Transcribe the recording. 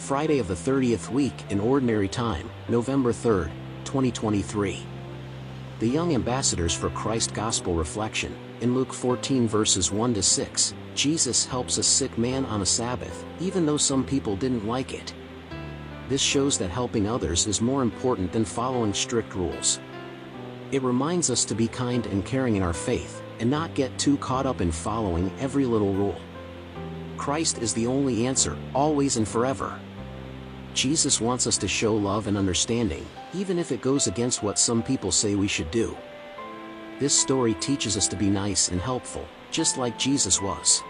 Friday of the 30th week in Ordinary Time, November 3rd, 2023. The Young Ambassadors for Christ Gospel Reflection, in Luke 14 verses 1 to 6, Jesus helps a sick man on a Sabbath, even though some people didn't like it. This shows that helping others is more important than following strict rules. It reminds us to be kind and caring in our faith, and not get too caught up in following every little rule. Christ is the only answer, always and forever. Jesus wants us to show love and understanding, even if it goes against what some people say we should do. This story teaches us to be nice and helpful, just like Jesus was.